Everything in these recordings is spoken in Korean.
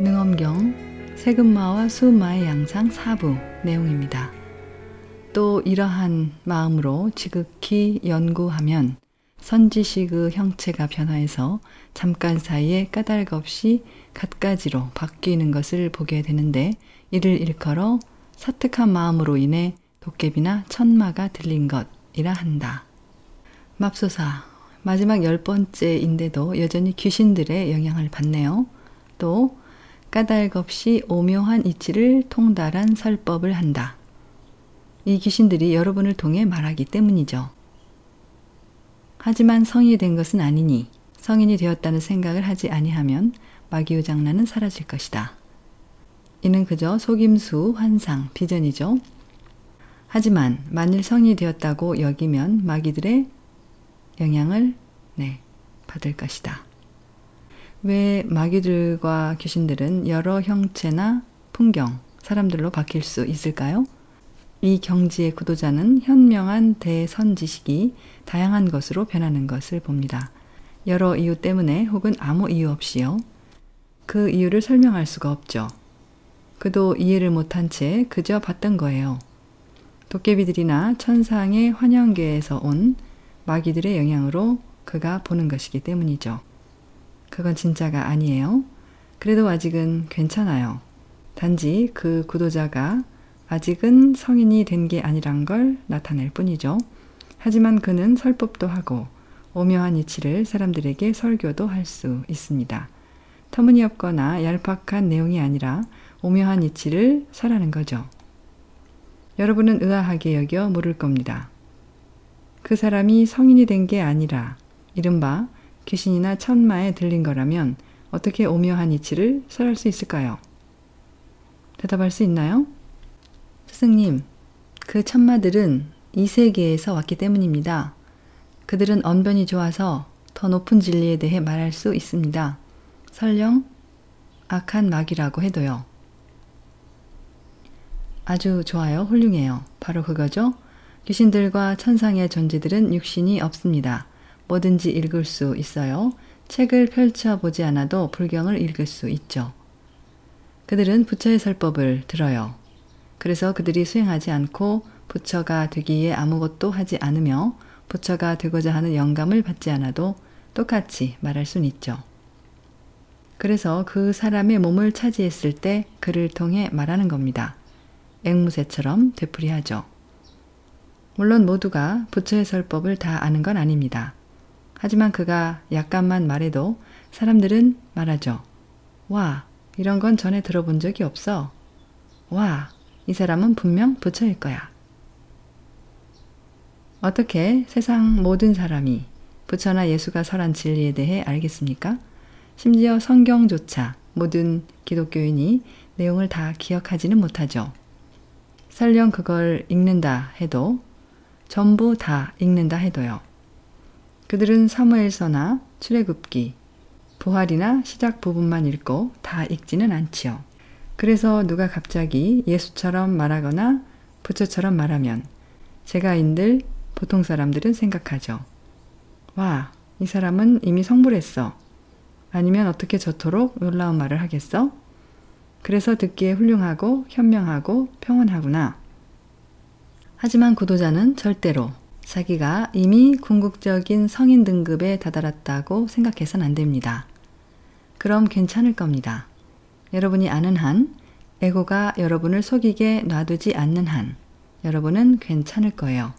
능엄경 세금마와 수마의 양상 4부 내용입니다. 또 이러한 마음으로 지극히 연구하면 선지식의 형체가 변화해서 잠깐 사이에 까닭 없이 갖가지로 바뀌는 것을 보게 되는데 이를 일컬어 사특한 마음으로 인해 도깨비나 천마가 들린 것이라 한다. 맙소사 마지막 열 번째인데도 여전히 귀신들의 영향을 받네요. 또 까닭 없이 오묘한 이치를 통달한 설법을 한다. 이 귀신들이 여러분을 통해 말하기 때문이죠. 하지만 성이 된 것은 아니니 성인이 되었다는 생각을 하지 아니하면 마귀의 장난은 사라질 것이다. 이는 그저 속임수, 환상, 비전이죠. 하지만 만일 성이 되었다고 여기면 마귀들의 영향을 네, 받을 것이다. 왜 마귀들과 귀신들은 여러 형체나 풍경, 사람들로 바뀔 수 있을까요? 이 경지의 구도자는 현명한 대선지식이 다양한 것으로 변하는 것을 봅니다. 여러 이유 때문에 혹은 아무 이유 없이요. 그 이유를 설명할 수가 없죠. 그도 이해를 못한 채 그저 봤던 거예요. 도깨비들이나 천상의 환영계에서 온 마귀들의 영향으로 그가 보는 것이기 때문이죠. 그건 진짜가 아니에요. 그래도 아직은 괜찮아요. 단지 그 구도자가 아직은 성인이 된 게 아니란 걸 나타낼 뿐이죠. 하지만 그는 설법도 하고 오묘한 이치를 사람들에게 설교도 할 수 있습니다. 터무니없거나 얄팍한 내용이 아니라 오묘한 이치를 설하는 거죠. 여러분은 의아하게 여겨 물을 겁니다. 그 사람이 성인이 된 게 아니라 이른바 귀신이나 천마에 들린 거라면 어떻게 오묘한 이치를 설할 수 있을까요? 대답할 수 있나요? 스승님, 그 천마들은 이 세계에서 왔기 때문입니다. 그들은 언변이 좋아서 더 높은 진리에 대해 말할 수 있습니다. 설령 악한 마귀라고 해도요. 아주 좋아요. 훌륭해요. 바로 그거죠. 귀신들과 천상의 존재들은 육신이 없습니다. 뭐든지 읽을 수 있어요. 책을 펼쳐보지 않아도 불경을 읽을 수 있죠. 그들은 부처의 설법을 들어요. 그래서 그들이 수행하지 않고 부처가 되기에 아무것도 하지 않으며 부처가 되고자 하는 영감을 받지 않아도 똑같이 말할 수는 있죠. 그래서 그 사람의 몸을 차지했을 때 그를 통해 말하는 겁니다. 앵무새처럼 되풀이하죠. 물론 모두가 부처의 설법을 다 아는 건 아닙니다. 하지만 그가 약간만 말해도 사람들은 말하죠. 와, 이런 건 전에 들어본 적이 없어. 와, 이 사람은 분명 부처일 거야. 어떻게 세상 모든 사람이 부처나 예수가 설한 진리에 대해 알겠습니까? 심지어 성경조차 모든 기독교인이 내용을 다 기억하지는 못하죠. 설령 그걸 읽는다 해도 전부 다 읽는다 해도요. 그들은 사무엘서나 출애굽기, 부활이나 시작 부분만 읽고 다 읽지는 않지요. 그래서 누가 갑자기 예수처럼 말하거나 부처처럼 말하면 제가 인들 보통 사람들은 생각하죠. 와, 이 사람은 이미 성불했어. 아니면 어떻게 저토록 놀라운 말을 하겠어? 그래서 듣기에 훌륭하고 현명하고 평온하구나. 하지만 구도자는 절대로 자기가 이미 궁극적인 성인 등급에 다다랐다고 생각해선 안 됩니다. 그럼 괜찮을 겁니다. 여러분이 아는 한, 에고가 여러분을 속이게 놔두지 않는 한, 여러분은 괜찮을 거예요.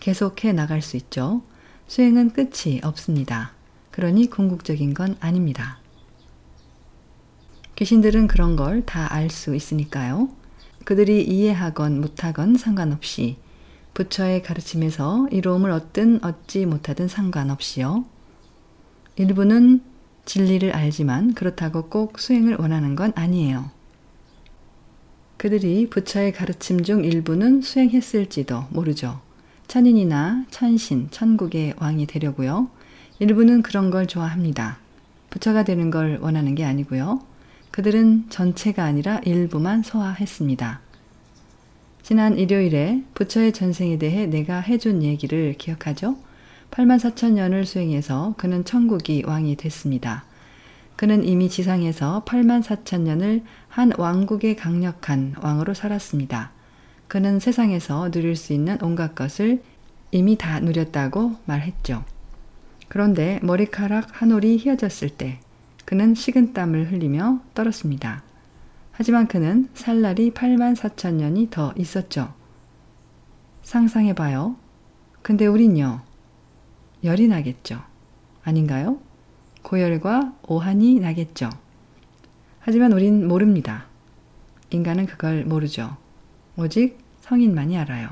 계속해 나갈 수 있죠. 수행은 끝이 없습니다. 그러니 궁극적인 건 아닙니다. 귀신들은 그런 걸 다 알 수 있으니까요. 그들이 이해하건 못하건 상관없이 부처의 가르침에서 이로움을 얻든 얻지 못하든 상관없이요. 일부는 진리를 알지만 그렇다고 꼭 수행을 원하는 건 아니에요. 그들이 부처의 가르침 중 일부는 수행했을지도 모르죠. 천인이나 천신, 천국의 왕이 되려고요. 일부는 그런 걸 좋아합니다. 부처가 되는 걸 원하는 게 아니고요. 그들은 전체가 아니라 일부만 소화했습니다. 지난 일요일에 부처의 전생에 대해 내가 해준 얘기를 기억하죠? 8만 4천 년을 수행해서 그는 천국이 왕이 됐습니다. 그는 이미 지상에서 8만 4천 년을 한 왕국의 강력한 왕으로 살았습니다. 그는 세상에서 누릴 수 있는 온갖 것을 이미 다 누렸다고 말했죠. 그런데 머리카락 한 올이 휘어졌을 때 그는 식은땀을 흘리며 떨었습니다. 하지만 그는 살 날이 8만 4천 년이 더 있었죠. 상상해봐요. 근데 우린요, 열이 나겠죠. 아닌가요? 고열과 오한이 나겠죠. 하지만 우린 모릅니다. 인간은 그걸 모르죠. 오직 성인만이 알아요.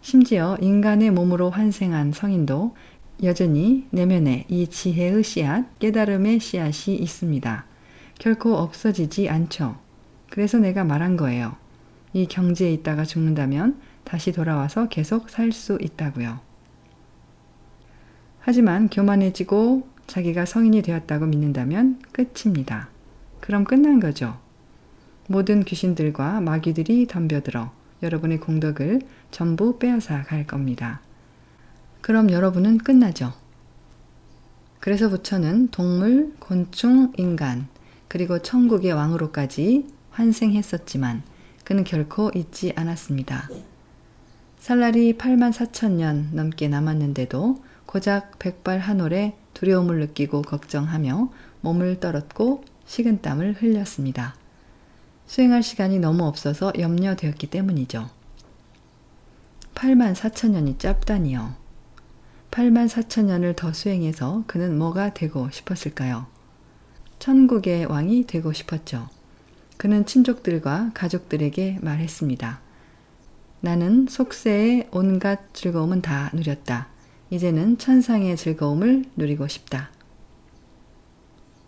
심지어 인간의 몸으로 환생한 성인도 여전히 내면에 이 지혜의 씨앗, 깨달음의 씨앗이 있습니다. 결코 없어지지 않죠. 그래서 내가 말한 거예요. 이 경지에 있다가 죽는다면 다시 돌아와서 계속 살 수 있다고요. 하지만 교만해지고 자기가 성인이 되었다고 믿는다면 끝입니다. 그럼 끝난 거죠. 모든 귀신들과 마귀들이 덤벼들어 여러분의 공덕을 전부 빼앗아 갈 겁니다. 그럼 여러분은 끝나죠. 그래서 부처는 동물, 곤충, 인간, 그리고 천국의 왕으로까지 환생했었지만 그는 결코 잊지 않았습니다. 살날이 8만 4천 년 넘게 남았는데도 고작 백발 한 올에 두려움을 느끼고 걱정하며 몸을 떨었고 식은땀을 흘렸습니다. 수행할 시간이 너무 없어서 염려되었기 때문이죠. 8만 4천 년이 짧다니요. 8만 4천 년을 더 수행해서 그는 뭐가 되고 싶었을까요? 천국의 왕이 되고 싶었죠. 그는 친족들과 가족들에게 말했습니다. 나는 속세의 온갖 즐거움은 다 누렸다. 이제는 천상의 즐거움을 누리고 싶다.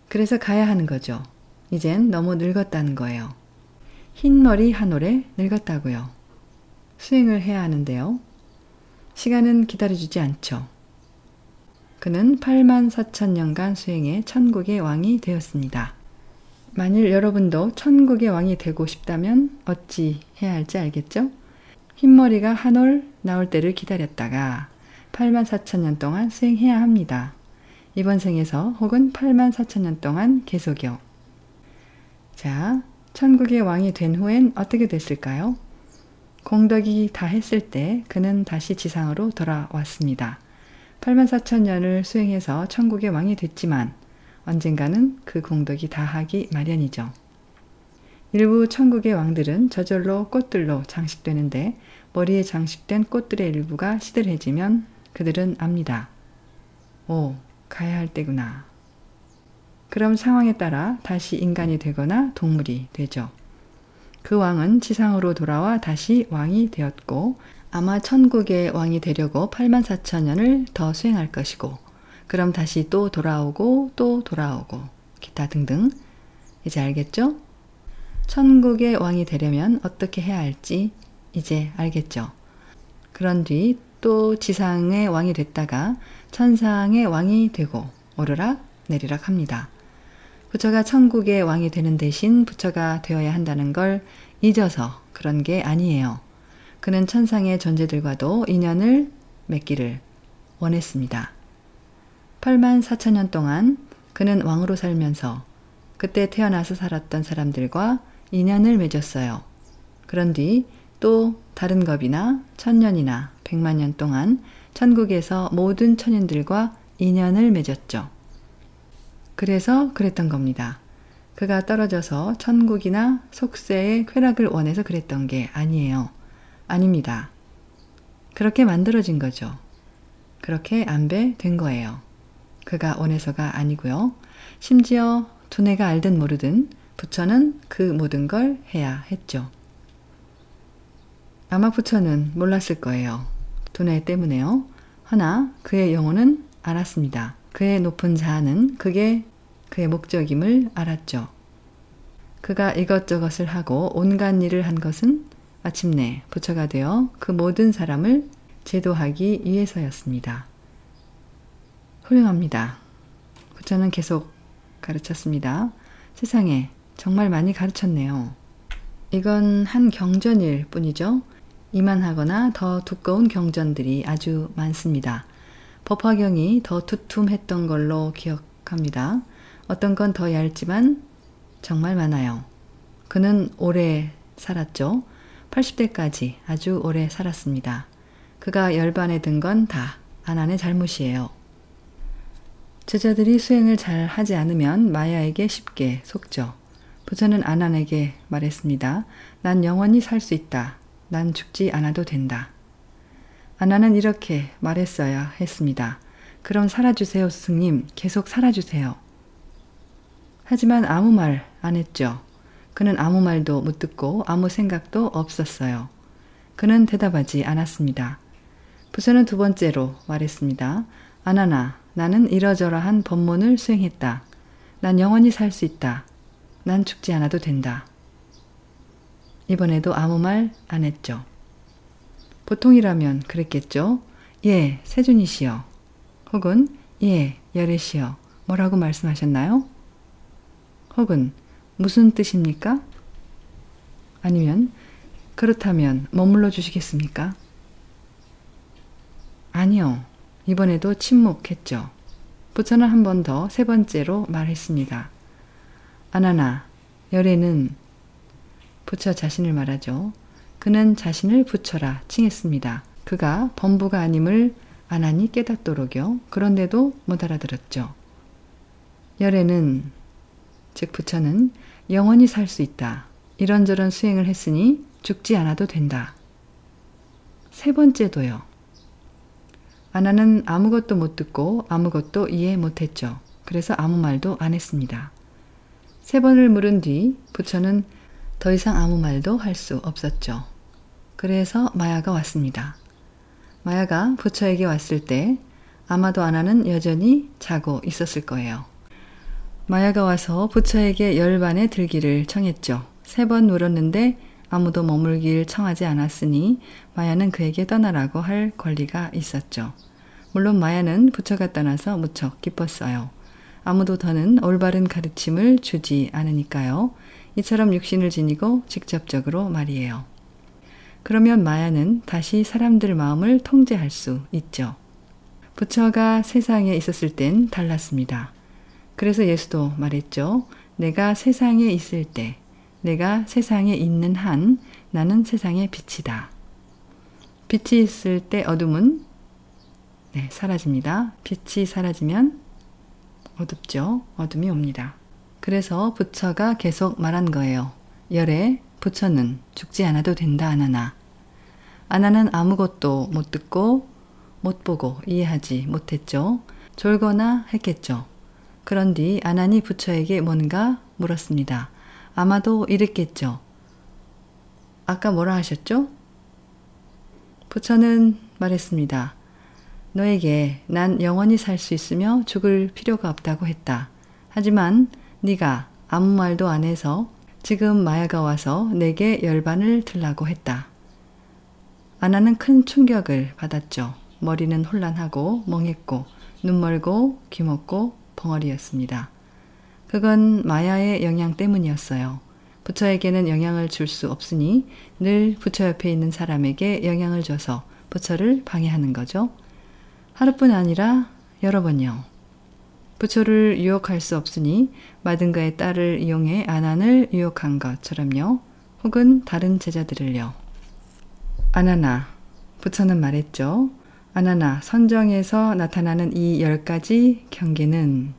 그래서 가야 하는 거죠. 이젠 너무 늙었다는 거예요. 흰 머리 한 올에 늙었다고요. 수행을 해야 하는데요. 시간은 기다려주지 않죠. 그는 8만 4천 년간 수행해 천국의 왕이 되었습니다. 만일 여러분도 천국의 왕이 되고 싶다면 어찌 해야 할지 알겠죠? 흰머리가 한 올 나올 때를 기다렸다가 8만 4천 년 동안 수행해야 합니다. 이번 생에서 혹은 8만 4천 년 동안 계속요. 자, 천국의 왕이 된 후엔 어떻게 됐을까요? 공덕이 다 했을 때 그는 다시 지상으로 돌아왔습니다. 8만 4천 년을 수행해서 천국의 왕이 됐지만 언젠가는 그 공덕이 다하기 마련이죠. 일부 천국의 왕들은 저절로 꽃들로 장식되는데 머리에 장식된 꽃들의 일부가 시들해지면 그들은 압니다. 오, 가야 할 때구나. 그럼 상황에 따라 다시 인간이 되거나 동물이 되죠. 그 왕은 지상으로 돌아와 다시 왕이 되었고 아마 천국의 왕이 되려고 8만 4천 년을 더 수행할 것이고 그럼 다시 또 돌아오고 또 돌아오고 기타 등등 이제 알겠죠? 천국의 왕이 되려면 어떻게 해야 할지 이제 알겠죠? 그런 뒤 또 지상의 왕이 됐다가 천상의 왕이 되고 오르락 내리락 합니다. 부처가 천국의 왕이 되는 대신 부처가 되어야 한다는 걸 잊어서 그런 게 아니에요. 그는 천상의 존재들과도 인연을 맺기를 원했습니다. 8만 4천 년 동안 그는 왕으로 살면서 그때 태어나서 살았던 사람들과 인연을 맺었어요. 그런 뒤 또 다른 겁이나 천년이나 백만 년 동안 천국에서 모든 천인들과 인연을 맺었죠. 그래서 그랬던 겁니다. 그가 떨어져서 천국이나 속세의 쾌락을 원해서 그랬던 게 아니에요. 아닙니다. 그렇게 만들어진 거죠. 그렇게 안배된 거예요. 그가 원해서가 아니고요. 심지어 두뇌가 알든 모르든 부처는 그 모든 걸 해야 했죠. 아마 부처는 몰랐을 거예요. 두뇌 때문에요. 허나 그의 영혼은 알았습니다. 그의 높은 자아는 그게 그의 목적임을 알았죠. 그가 이것저것을 하고 온갖 일을 한 것은 마침내 부처가 되어 그 모든 사람을 제도하기 위해서였습니다. 훌륭합니다. 부처는 계속 가르쳤습니다. 세상에 정말 많이 가르쳤네요. 이건 한 경전일 뿐이죠. 이만하거나 더 두꺼운 경전들이 아주 많습니다. 법화경이 더 두툼했던 걸로 기억합니다. 어떤 건 더 얇지만 정말 많아요. 그는 오래 살았죠. 80대까지 아주 오래 살았습니다. 그가 열반에 든 건 다 아난의 잘못이에요. 제자들이 수행을 잘 하지 않으면 마야에게 쉽게 속죠. 부처는 아난에게 말했습니다. 난 영원히 살 수 있다. 난 죽지 않아도 된다. 아난은 이렇게 말했어야 했습니다. 그럼 살아주세요, 스승님. 계속 살아주세요. 하지만 아무 말 안 했죠. 그는 아무 말도 못 듣고 아무 생각도 없었어요. 그는 대답하지 않았습니다. 부처는 두 번째로 말했습니다. 아나나, 나는 이러저러한 법문을 수행했다. 난 영원히 살 수 있다. 난 죽지 않아도 된다. 이번에도 아무 말 안 했죠. 보통이라면 그랬겠죠. 예, 세준이시여. 혹은 예, 열애시여. 뭐라고 말씀하셨나요? 혹은 무슨 뜻입니까? 아니면 그렇다면 머물러 주시겠습니까? 아니요. 이번에도 침묵했죠. 부처는 한 번 더 세 번째로 말했습니다. 아나나, 열애는 부처 자신을 말하죠. 그는 자신을 부처라 칭했습니다. 그가 범부가 아님을 아나니 깨닫도록요. 그런데도 못 알아들었죠. 열애는 즉 부처는 영원히 살 수 있다. 이런저런 수행을 했으니 죽지 않아도 된다. 세 번째도요. 아나는 아무것도 못 듣고 아무것도 이해 못 했죠. 그래서 아무 말도 안 했습니다. 세 번을 물은 뒤 부처는 더 이상 아무 말도 할 수 없었죠. 그래서 마야가 왔습니다. 마야가 부처에게 왔을 때 아마도 아나는 여전히 자고 있었을 거예요. 마야가 와서 부처에게 열반에 들기를 청했죠. 세 번 물었는데 아무도 머물길 청하지 않았으니 마야는 그에게 떠나라고 할 권리가 있었죠. 물론 마야는 부처가 떠나서 무척 기뻤어요. 아무도 더는 올바른 가르침을 주지 않으니까요. 이처럼 육신을 지니고 직접적으로 말이에요. 그러면 마야는 다시 사람들 마음을 통제할 수 있죠. 부처가 세상에 있었을 땐 달랐습니다. 그래서 예수도 말했죠. 내가 세상에 있을 때, 내가 세상에 있는 한 나는 세상의 빛이다. 빛이 있을 때 어둠은 네, 사라집니다. 빛이 사라지면 어둡죠. 어둠이 옵니다. 그래서 부처가 계속 말한 거예요. 열에 부처는 죽지 않아도 된다 아나나. 아나는 아무것도 못 듣고 못 보고 이해하지 못했죠. 졸거나 했겠죠. 그런 뒤 아나니 부처에게 뭔가 물었습니다. 아마도 이랬겠죠. 아까 뭐라 하셨죠? 부처는 말했습니다. 너에게 난 영원히 살 수 있으며 죽을 필요가 없다고 했다. 하지만 네가 아무 말도 안 해서 지금 마야가 와서 내게 열반을 들라고 했다. 아나는 큰 충격을 받았죠. 머리는 혼란하고 멍했고 눈 멀고 귀 먹고 벙어리였습니다. 그건 마야의 영향 때문이었어요. 부처에게는 영향을 줄 수 없으니 늘 부처 옆에 있는 사람에게 영향을 줘서 부처를 방해하는 거죠. 하루뿐 아니라 여러 번요. 부처를 유혹할 수 없으니 마든가의 딸을 이용해 아난을 유혹한 것처럼요. 혹은 다른 제자들을요. 아나나, 부처는 말했죠. 아나나, 선정에서 나타나는 이 열 가지 경계는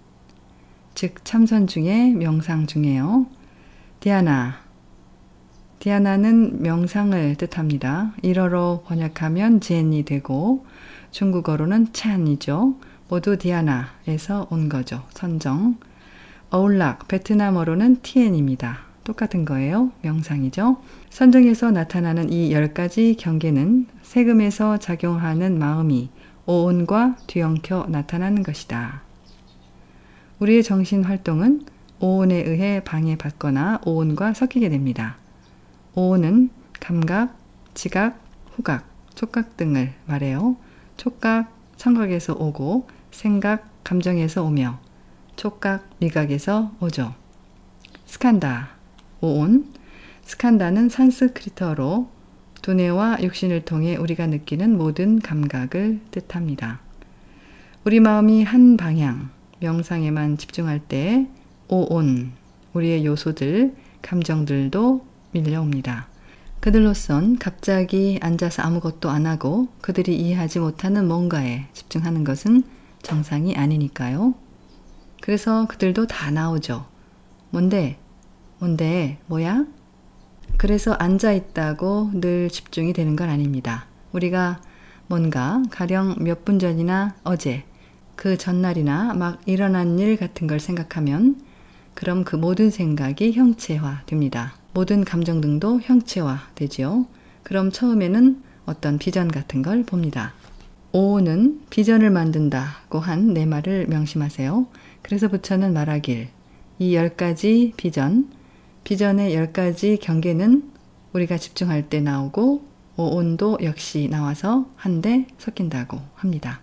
즉 참선 중에 명상 중에요. 디아나, 디아나는 명상을 뜻합니다. 일어로 번역하면 젠이 되고 중국어로는 찬이죠. 모두 디아나에서 온 거죠. 선정. 어울락, 베트남어로는 티엔입니다. 똑같은 거예요. 명상이죠. 선정에서 나타나는 이 열 가지 경계는 세금에서 작용하는 마음이 오온과 뒤엉켜 나타나는 것이다. 우리의 정신 활동은 오온에 의해 방해받거나 오온과 섞이게 됩니다. 오온은 감각, 지각, 후각, 촉각 등을 말해요. 촉각, 청각에서 오고 생각, 감정에서 오며 촉각, 미각에서 오죠. 스칸다, 오온. 스칸다는 산스크리터로 두뇌와 육신을 통해 우리가 느끼는 모든 감각을 뜻합니다. 우리 마음이 한 방향, 명상에만 집중할 때 오온, 우리의 요소들, 감정들도 밀려옵니다. 그들로선 갑자기 앉아서 아무것도 안 하고 그들이 이해하지 못하는 뭔가에 집중하는 것은 정상이 아니니까요. 그래서 그들도 다 나오죠. 뭔데? 뭔데? 뭐야? 그래서 앉아 있다고 늘 집중이 되는 건 아닙니다. 우리가 뭔가 가령 몇 분 전이나 어제 그 전날이나 막 일어난 일 같은 걸 생각하면 그럼 그 모든 생각이 형체화 됩니다. 모든 감정 등도 형체화 되지요. 그럼 처음에는 어떤 비전 같은 걸 봅니다. 오는 비전을 만든다고 한 내 말을 명심하세요. 그래서 부처는 말하길 이 열 가지 비전, 비전의 열 가지 경계는 우리가 집중할 때 나오고 오온도 역시 나와서 한데 섞인다고 합니다.